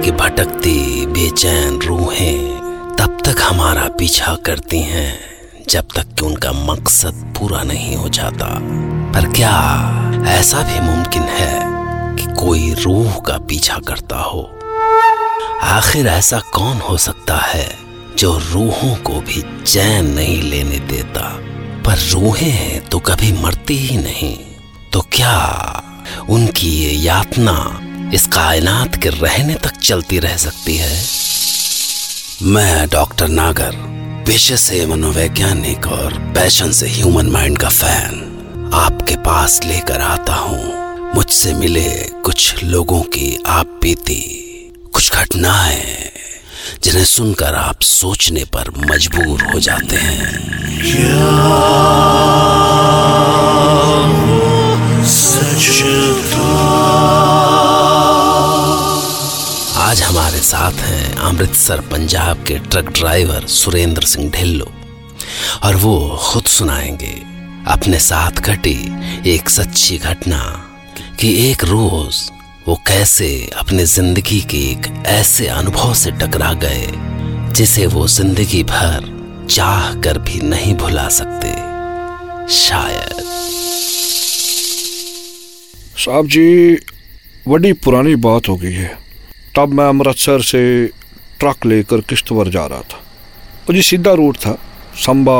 कि भटकती बेचैन रूहें तब तक हमारा पीछा करती हैं, जब तक कि उनका मकसद पूरा नहीं हो जाता। पर क्या ऐसा भी मुमकिन है कि कोई रूह का पीछा करता हो? आखिर ऐसा कौन हो सकता है जो रूहों को भी चैन नहीं लेने देता? पर रूहें हैं तो कभी मरती ही नहीं। तो क्या उनकी ये यातना इस कायनात के रहने तक चलती रह सकती है। मैं, डॉक्टर नागर, पेशे से मनोवैज्ञानिक और पैशन से ह्यूमन माइंड का फ़ैन आपके पास लेकर आता हूँ। मुझसे मिले कुछ लोगों की आप बीती कुछ घटनाएँ, जिन्हें सुनकर आप सोचने पर मजबूर हो जाते हैं। आज हमारे साथ हैं अमृतसर पंजाब के ट्रक ड्राइवर सुरेंद्र सिंह ढिल्लो। और वो खुद सुनाएँगे अपने साथ घटी एक सच्ची घटना कि एक रोज वो कैसे अपने ज़िंदगी के एक ऐसे अनुभव से टकरा गए जिसे वो ज़िंदगी भर चाह कर भी नहीं भुला सकते। शायद। साहब जी बड़ी पुरानी बात हो गई है। तब मैं अमृतसर से ट्रक लेकर किश्तवर जा रहा था। वो जी सीधा रूट था संबा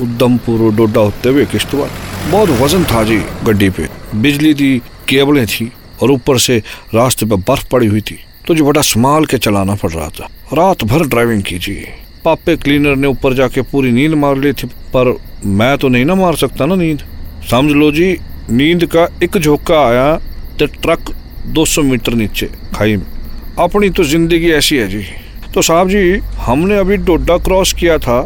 उधमपुर, डोडा होते हुए किश्तवर। बहुत वज़न था जी गड्डी पे। बिजली की केबलें थी और ऊपर से रास्ते पे बर्फ़ पड़ी हुई थी। तो जी बड़ा संभाल के चलाना पड़ रहा था। रात भर ड्राइविंग की जी। पापे क्लीनर ने ऊपर जाके पूरी नींद मार ली थी, पर मैं तो नहीं ना मार सकता ना नींद। समझ लो जी, नींद का एक झोंका आया तो ट्रक 200 मीटर नीचे, खाई में। अपनी तो ज़िंदगी ऐसी है जी। तो साहब जी हमने अभी डोडा क्रॉस किया था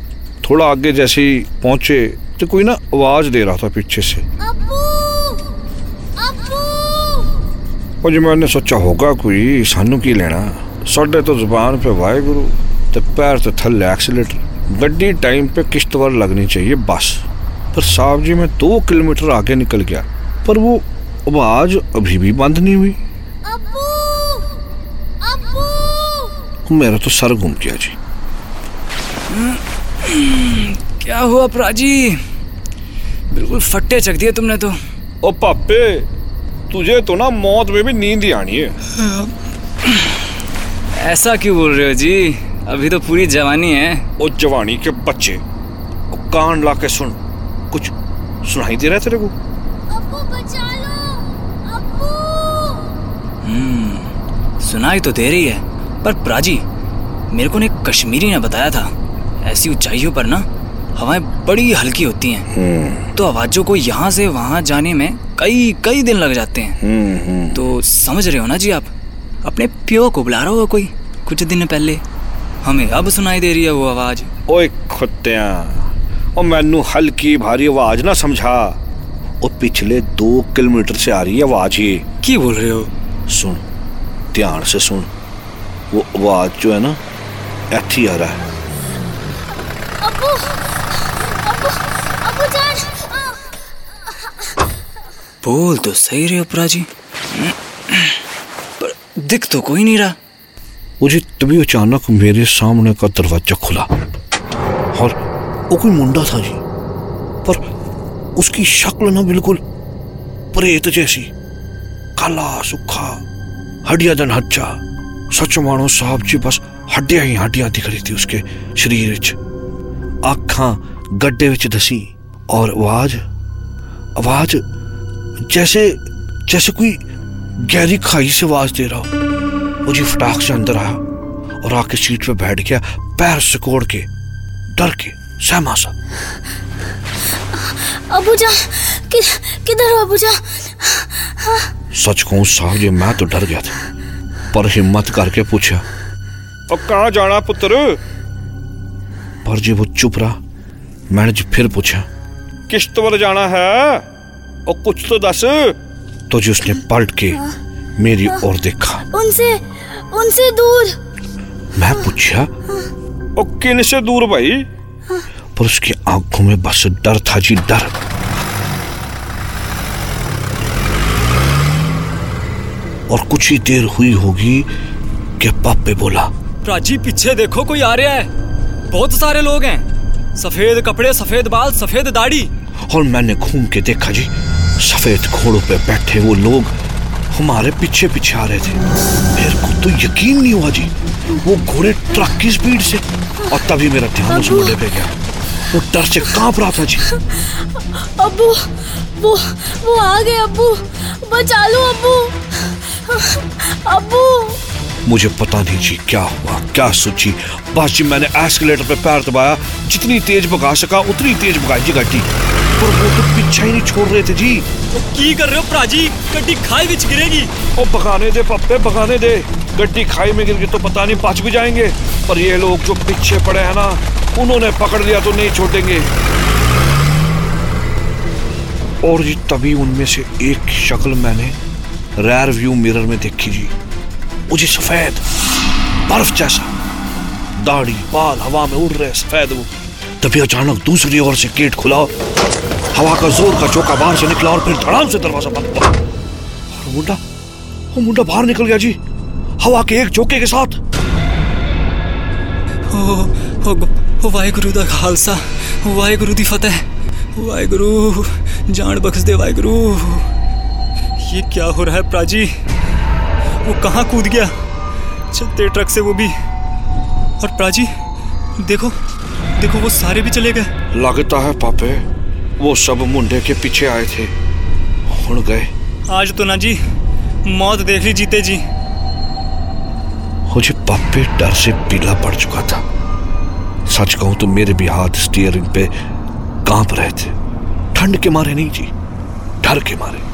थोड़ा आगे जैसे ही पहुँचे तो कोई ना आवाज़ दे रहा था पीछे से। और जी मैंने सोचा होगा कोई सानू की लेना। साढ़े तो ज़ुबान पे वाहेगुरु तो पैर तो थल्ले एक्सीटर गड्डी टाइम पे किश्तवार लगनी चाहिए बस। पर साहब जी मैं दो किलोमीटर आगे निकल गया पर वो आवाज़ अभी भी बंद नहीं हुई। मेरा तो सर घूम गया जी। क्या हुआ प्राजी? बिल्कुल फट्टे चक दिए तुमने तो। ओ पापे तुझे तो ना मौत में भी नींद ही आनी है। ऐसा क्यों बोल रहे हो जी? अभी तो पूरी जवानी है। ओ जवानी के बच्चे ओ कान ला के सुन। कुछ सुनाई दे रहा है तेरे को? सुनाई तो दे रही है। पर प्राजी मेरे को ने कश्मीरी ने बताया था। ऐसी ऊंचाइयों पर ना हवाएँ बड़ी हल्की होती हैं। तो आवाजों को यहाँ से वहाँ जाने में कई कई दिन लग जाते हैं। तो समझ रहे हो ना जी आप? अपने प्यो को बुला रहा होगा कोई कुछ दिन पहले। हमें अब सुनाई दे रही है वो आवाज़। ओए खुत्तियाँ ओ मैनू हल्की भारी आवाज़ ना समझा। ओ पिछले दो किलोमीटर से आ रही है आवाज़ ये की बोल रहे हो? सुन ध्यान से सुन। वो आवाज़ जो है ना ही आ रहा है। अबू अबू अबू जान। बोल तो सही रहे हो प्राजी। पर दिख तो कोई नहीं रहा। मुझे तभी अचानक मेरे सामने का दरवाज़ा खुला। और वो कोई मुंडा था जी पर उसकी शक्ल ना बिल्कुल प्रेत जैसी। काला सुखा हड्डिया दन हड्जा सच मानो साहब जी बस हड्डियाँ ही हड्डियाँ दिख रही थी उसके शरीर विच। आखा गड्ढे विच दसी और आवाज़ आवाज़ जैसे जैसे कोई गहरी खाई से आवाज़ दे रहा हो। जी फटाक से अंदर आया और आके सीट पे बैठ गया पैर सिकोड़ के डर के सहमा सा। अबू जान कि, किधर हो अबू जान सच कहूँ साहब जी मैं तो डर गया था। पर हिम्मत करके पूछा और कहाँ जाना पुत्र? पर जी वो चुप रहा। मैंने जी फिर पूछा किश्तवर जाना है? और कुछ तो दस। तो जी उसने पलट के मेरी ओर देखा। उनसे उनसे दूर। मैं पूछा और किन से दूर भाई? पर उसकी आँखों में बस डर था जी डर। और कुछ ही देर हुई होगी कि पापे बोला प्राची पीछे देखो कोई आ रहा है। बहुत सारे लोग हैं। सफ़ेद कपड़े सफ़ेद बाल सफ़ेद दाढ़ी। और मैंने घूम के देखा जी सफ़ेद घोड़ों पे बैठे वो लोग हमारे पीछे पीछे आ रहे थे। मेरे को तो यकीन नहीं हुआ जी वो घोड़े ट्रक की स्पीड से। और तभी मेरा ध्यान उस मुंडे पे गया। वो डर से काँप रहा था जी। अब्बू वो वो आ गए अब्बू बचा लो अब्बू अब्बू मुझे पता नहीं जी क्या हुआ क्या सोची। बस जी मैंने एस्केलेटर पे पैर दबाया जितनी तेज भगा सका उतनी तेज भगाई जी गाड़ी। पर वो तो पीछा ही नहीं छोड़ रहे थे जी। तो की कर रहे हो प्राची गड्डी खाई बिच गिरेगी। ओ भगाने दे पप्पे भगाने दे। गड्डी खाई में गिर गई तो पता नहीं बच भी जाएँगे। पर ये लोग जो पीछे पड़े हैं ना उन्होंने पकड़ लिया तो नहीं छोड़ेंगे। और जी तभी उनमें से एक शक्ल मैंने रेयर व्यू मिरर में देखी जी। मुझे सफ़ेद बर्फ़ जैसा। दाढ़ी बाल हवा में उड़ रहे सफ़ेद वो। तभी अचानक दूसरी ओर से गेट खुला। हवा का ज़ोर का चौका बाहर से निकला और फिर धड़ाम से दरवाज़ा बंद हुआ और मुंडा वो मुंडा बाहर निकल गया जी। हवा के एक चौके के साथ। ओ, ओ, ओ वाहेगुरु दा खालसा। वाहेगुरु दी फतेह। वाहेगुरु जान बख्श दे वाहेगुरु। ये क्या हो रहा है प्राची वो कहाँ कूद गया? चलते ट्रक से वो भी। और प्राची देखो देखो वो सारे भी चले गए। लगता है पापे वो सब मुंडे के पीछे आए थे उड़ गए। आज तो ना जी मौत देख ली जीते जी। मुझे पापे डर से पीला पड़ चुका था। सच कहूँ तो मेरे भी हाथ स्टीयरिंग पे काँप रहे थे। ठंड के मारे नहीं जी डर के मारे।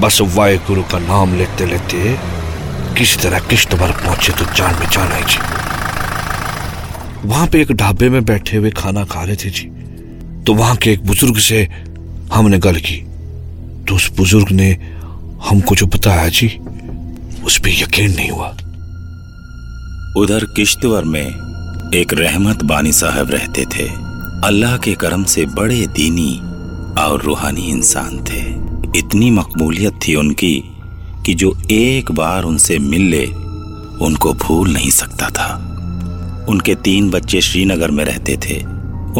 बस वाहे गुरु का नाम लेते लेते किसी तरह किश्त भर पहुँचे तो जान में जान आई जी। वहाँ पे एक ढाबे में बैठे हुए खाना खा रहे थे जी। तो वहाँ के एक बुज़ुर्ग से हमने गल की। तो उस बुज़ुर्ग ने हमको जो बताया जी, उस पर यकीन नहीं हुआ। उधर किश्तवर में एक रहमत बानी साहब रहते थे। अल्लाह के करम से बड़े दीनी और रूहानी इंसान थे। इतनी मकबूलियत थी उनकी कि जो एक बार उनसे मिल ले, उनको भूल नहीं सकता था। उनके तीन बच्चे श्रीनगर में रहते थे,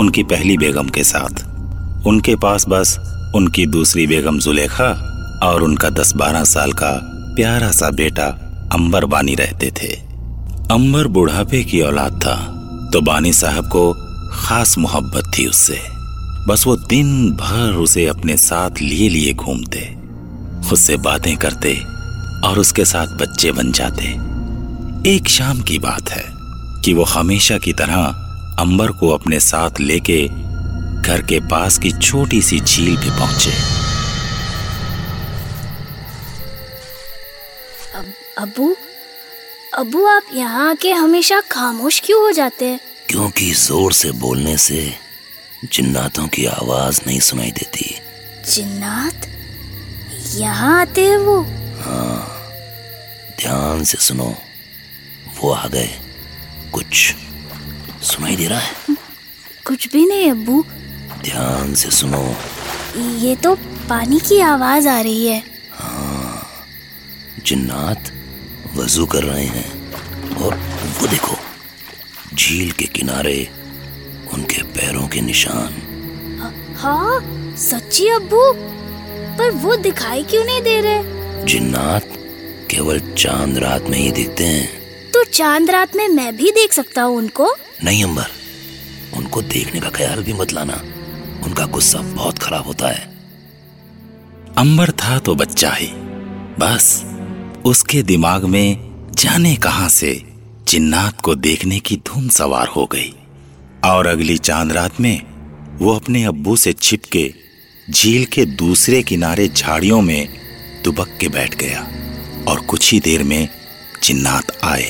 उनकी पहली बेगम के साथ। उनके पास बस उनकी दूसरी बेगम जुलेखा और उनका दस बारह साल का प्यारा सा बेटा अंबर बानी रहते थे। अंबर बुढ़ापे की औलाद था तो बानी साहब को खास मोहब्बत थी उससे। बस वो दिन भर उसे अपने साथ लिए लिए घूमते उससे बातें करते और उसके साथ बच्चे बन जाते। एक शाम की बात है कि वो हमेशा की तरह अंबर को अपने साथ लेके घर के पास की छोटी सी झील पे पहुँचे। अब, अबू अब्बू आप यहाँ आके हमेशा खामोश क्यों हो जाते हैं? क्योंकि ज़ोर से बोलने से जिन्नातों की आवाज़ नहीं सुनाई देती। जिन्नात? यहाँ आते हैं वो? हाँ ध्यान से सुनो। वो आ गए। कुछ सुनाई दे रहा है? कुछ भी नहीं अब्बू। ध्यान से सुनो। ये तो पानी की आवाज़ आ रही है। हाँ जिन्नात वज़ू कर रहे हैं। और वो देखो झील के किनारे उनके पैरों के निशान। हाँ सच्ची अब्बू? पर वो दिखाई क्यों नहीं दे रहे? जिन्नात केवल चाँद रात में ही दिखते हैं। तो चाँद रात में मैं भी देख सकता हूँ उनको? नहीं अंबर। उनको देखने का ख्याल भी मत लाना। उनका गुस्सा बहुत खराब होता है। अंबर था तो बच्चा ही। बस उसके दिमाग में जाने कहाँ से जिन्नात को देखने की धुन सवार हो गई। और अगली चाँद रात में वो अपने अब्बू से छिपके झील के दूसरे किनारे झाड़ियों में दुबक के बैठ गया और कुछ ही देर में जिन्नात आए।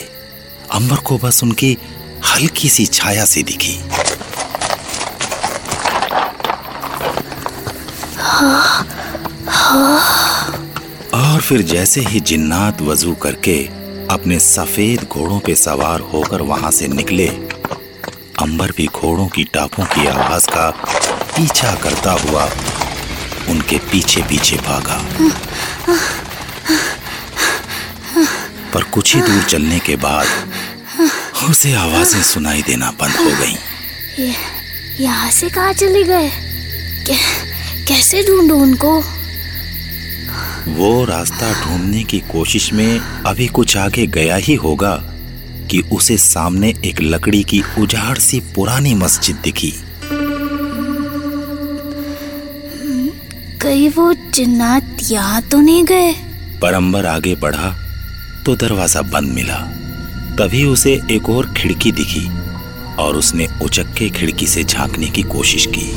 अंबर को बस उनकी हल्की सी छाया से दिखी। और फिर जैसे ही जिन्नात वज़ू करके अपने सफ़ेद घोड़ों पे सवार होकर वहाँ से निकले अंबर भी घोड़ों की टापों की आवाज़ का पीछा करता हुआ उनके पीछे पीछे भागा। पर कुछ ही दूर चलने के बाद उसे आवाज़ें सुनाई देना बंद हो गईं। यहाँ से कहा चले गए? कै, कैसे ढूंढो उनको? वो रास्ता ढूँढने की कोशिश में अभी कुछ आगे गया ही होगा। कि उसे सामने एक लकड़ी की उजाड़ सी पुरानी मस्जिद दिखी। कहीं वो जिन्नात यहाँ तो नहीं गए? पर अंबर आगे बढ़ा तो दरवाज़ा बंद मिला। तभी उसे एक और खिड़की दिखी और उसने उचक के खिड़की से झांकने की कोशिश की।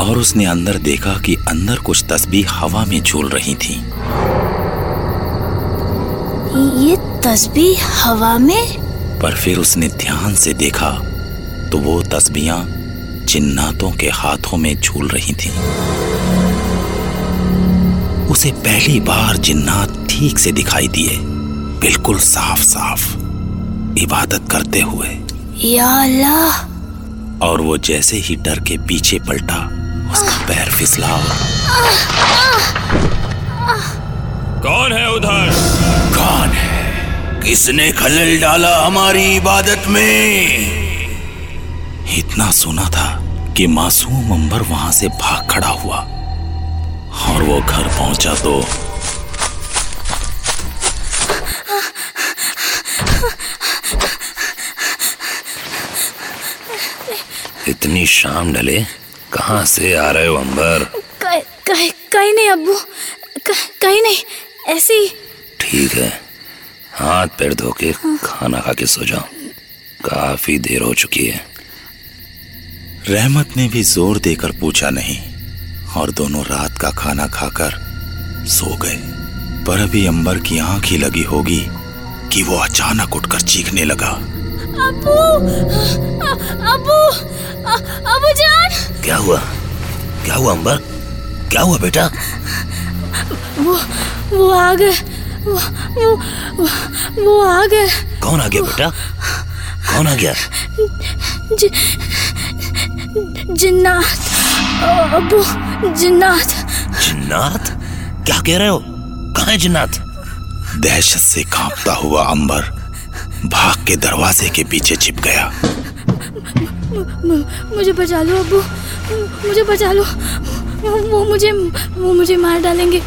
और उसने अंदर देखा कि अंदर कुछ तस्बीह हवा में झूल रही थी। ये तस्बी हवा में? पर फिर उसने ध्यान से देखा तो वो तस्बियाँ जिन्नातों के हाथों में झूल रही थीं। उसे पहली बार जिन्नात ठीक से दिखाई दिए बिल्कुल साफ़ साफ़ इबादत करते हुए। या अल्लाह। और वो जैसे ही डर के पीछे पलटा उसका पैर फिसला और कौन है उधर? कौन है। किसने खलल डाला हमारी इबादत में? इतना सुना था कि मासूम अंबर वहाँ से भाग खड़ा हुआ और वो घर पहुँचा तो इतनी शाम डले, कहाँ से आ रहे हो अंबर? कहीं नहीं, अब्बू। क- कहीं नहीं, ऐसे ठीक है। हाथ पैर धो के खाना खा के सो जाओ। काफ़ी देर हो चुकी है। रहमत ने भी ज़ोर देकर पूछा नहीं और दोनों रात का खाना खाकर सो गए। पर अभी अंबर की आँख ही लगी होगी कि वो अचानक उठकर चीखने लगा। अब्बू अ- अब्बू अ- अब्बू जान! क्या हुआ? क्या हुआ अंबर? क्या हुआ बेटा? वो वो आ गए। वो वो वो, वो आ गए। कौन आ गया बेटा? कौन आ गया? जि, जिन्नात। अ- अब्बू जिन्नात। जिन्नात? क्या कह रहे हो? कहाँ है जिन्नात? दहशत से कांपता हुआ अंबर भाग के दरवाजे के पीछे छिप गया। मुझे बचा लो अब्बू मुझे बचा लो। वो मुझे वो मुझे मार डालेंगे।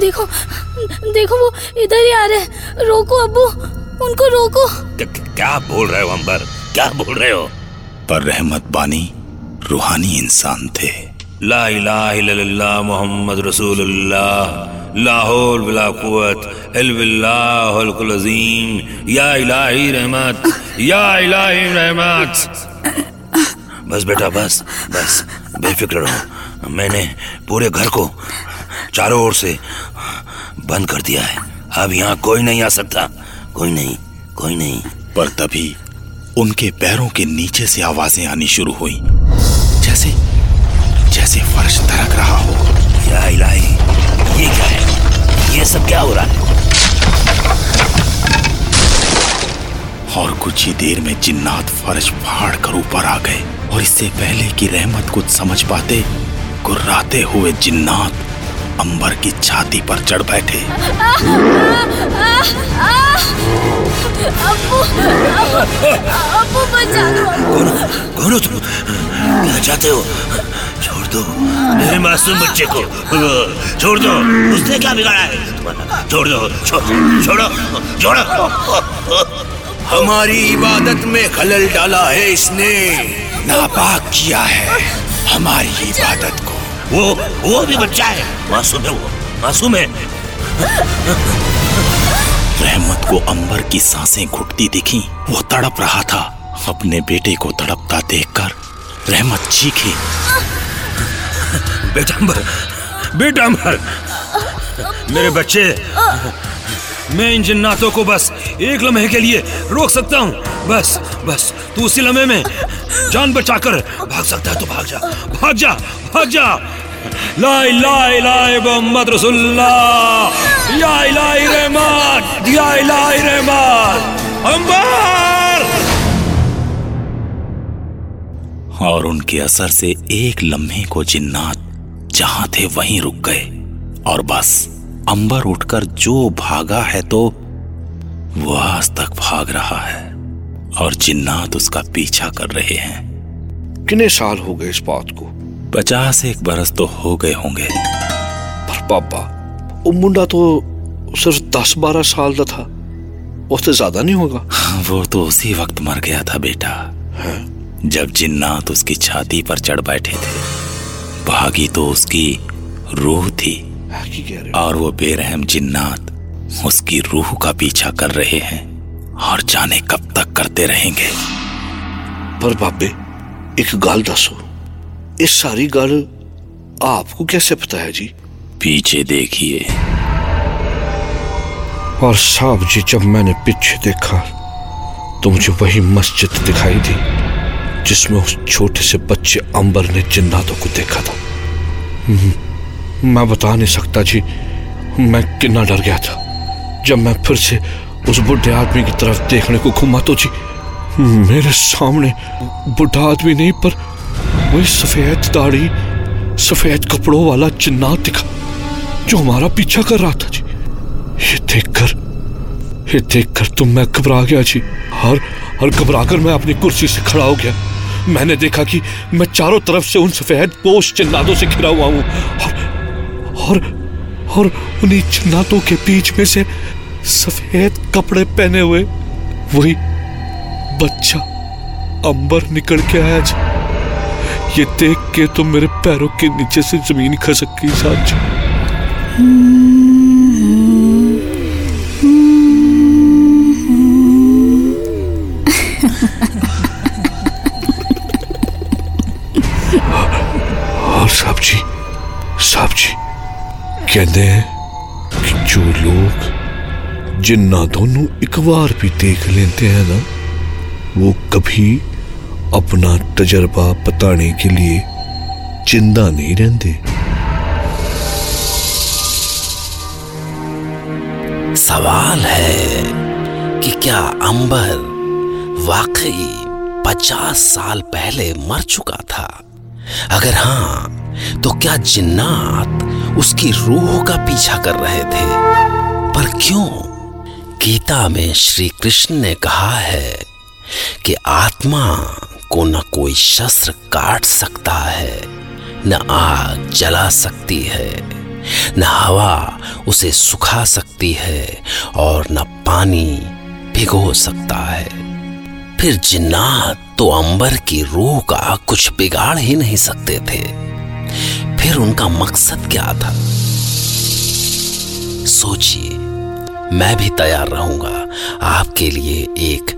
देखो देखो वो इधर ही आ रहे रोको अब्बू उनको रोको। क्या- बोल रहे हो अंबर? क्या बोल रहे हो? पर रहमत बानी रूहानी इंसान थे। ला इलाहा मोहम्मद रसूलुल्लाह लाहौल बिला कुवत इल्ला बिल्लाहुल अजीम या इलाही रहमत या इलाही रहमत। बस बेटा बस बस बेफिक्र रहो। मैंने पूरे घर को चारों ओर से बंद कर दिया है। अब यहाँ कोई नहीं आ सकता। कोई नहीं कोई नहीं। पर तभी उनके पैरों के नीचे से आवाज़ें आनी शुरू हुई। जैसे जैसे फर्श दरक रहा हो। या इलाही ये क्या है? ये सब क्या हो रहा है? और कुछ ही देर में जिन्नात फर्श फाड़ कर ऊपर आ गए। और इससे पहले कि रहमत कुछ समझ पाते गुर्राते हुए जिन्नात अंबर की छाती पर चढ़ बैठे। कौन? हो तुम? क्या चाहते हो? छोड़ दो। मेरे मासूम बच्चे को छोड़ दो। उसने क्या बिगाड़ा है? छोड़ दो छोड़ो छोड़ो। हमारी इबादत में खलल डाला है इसने। नापाक किया है। हमारी इबादत को वो वो भी बच्चा है। मासूम है वो, मासूम है। रहमत को अंबर की साँसें घुटती दिखी। वो तड़प रहा था। अपने बेटे को तड़पता देखकर रहमत चीखी। बेटा अंबर बेटा अंबर। मेरे बच्चे मैं इन जिन्नातों को बस एक लम्हे के लिए रोक सकता हूँ। बस बस, तू उसी लम्हे में जान बचाकर भाग सकता है तो भाग जा भाग जा भाग जा। ला इलाहा इल्लल्लाह मोहम्मद रसूलुल्लाह। या इलाही रहमान या इलाही रहमान अंबर! और उनके असर से एक लम्हे को जिन्नात जहाँ थे वहीं रुक गए। और बस अंबर उठकर जो भागा है तो वो आज तक भाग रहा है और जिन्नात उसका पीछा कर रहे हैं। कितने साल हो गए इस बात को? पचास एक बरस तो हो गए होंगे। पर पापा वो मुंडा तो सिर्फ़ दस बारह साल का था। उससे ज़्यादा नहीं होगा? वो तो उसी वक्त मर गया था बेटा। है? जब जिन्नात उसकी छाती पर चढ़ बैठे थे भागी तो उसकी रूह थी। हो? और वो बेरहम जिन्नात उसकी रूह का पीछा कर रहे हैं और जाने कब तक करते रहेंगे। पर बाबे एक गल दसो ये सारी गल आपको कैसे पता है जी? पीछे देखिए। और साहब जी जब मैंने पीछे देखा तो मुझे वही मस्जिद दिखाई दी जिसमें उस छोटे से बच्चे अंबर ने जिन्नातों को देखा था। हम्म, मैं बता नहीं सकता जी। मैं कितना डर गया था। जब मैं फिर से उस बुढ़े आदमी की तरफ़ देखने को घुमा तो जी, मेरे सामने बुढ़ा आदमी नहीं, पर वही सफ़ेद दाढ़ी, सफ़ेद कपड़ों वाला जिन्नात दिखा, जो हमारा पीछा कर रहा था जी। ये देखकर ये देखकर तो मैं घबरा गया जी। और और घबराकर मैं अपनी कुर्सी से खड़ा हो गया। मैंने देखा कि मैं चारों तरफ़ से उन सफ़ेद पोष चिन्नातों से घिरा हुआ हूँ। और और और उन्हीं चिन्नातों के बीच में से सफ़ेद कपड़े पहने हुए वही बच्चा अंबर निकल के आया जी। ये देख के तो मेरे पैरों के नीचे से ज़मीन खसक गई साहब कहते हैं कि जो लोग जिन्ना दोनों एक बार भी देख लेते हैं ना, वो कभी अपना तजर्बा बताने के लिए ज़िंदा नहीं रहते सवाल है कि क्या अंबर वाकई पचास साल पहले मर चुका था? अगर हाँ तो क्या जिन्नात उसकी रूह का पीछा कर रहे थे। पर क्यों? गीता में श्री कृष्ण ने कहा है कि आत्मा को न कोई शस्त्र काट सकता है, न आग जला सकती है, न हवा उसे सुखा सकती है और न पानी भिगो सकता है। फिर जिन्नात तो अंबर की रूह का कुछ बिगाड़ ही नहीं सकते थे। फिर उनका मकसद क्या था? सोचिए, मैं भी तैयार रहूँगा आपके लिए एक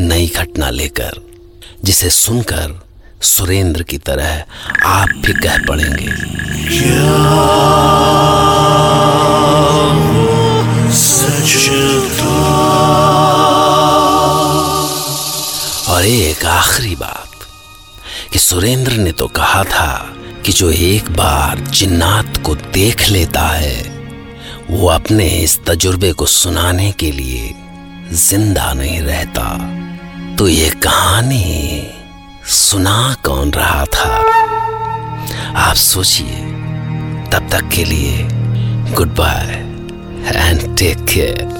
नई घटना लेकर, जिसे सुनकर सुरेंद्र की तरह आप भी कह पड़ेंगे। और एक आखिरी बात कि सुरेंद्र ने तो कहा था कि जो एक बार जिन्नात को देख लेता है, वो अपने इस तजुर्बे को सुनाने के लिए ज़िंदा नहीं रहता। तो ये कहानी सुना कौन रहा था? आप सोचिए। तब तक के लिए goodbye and take care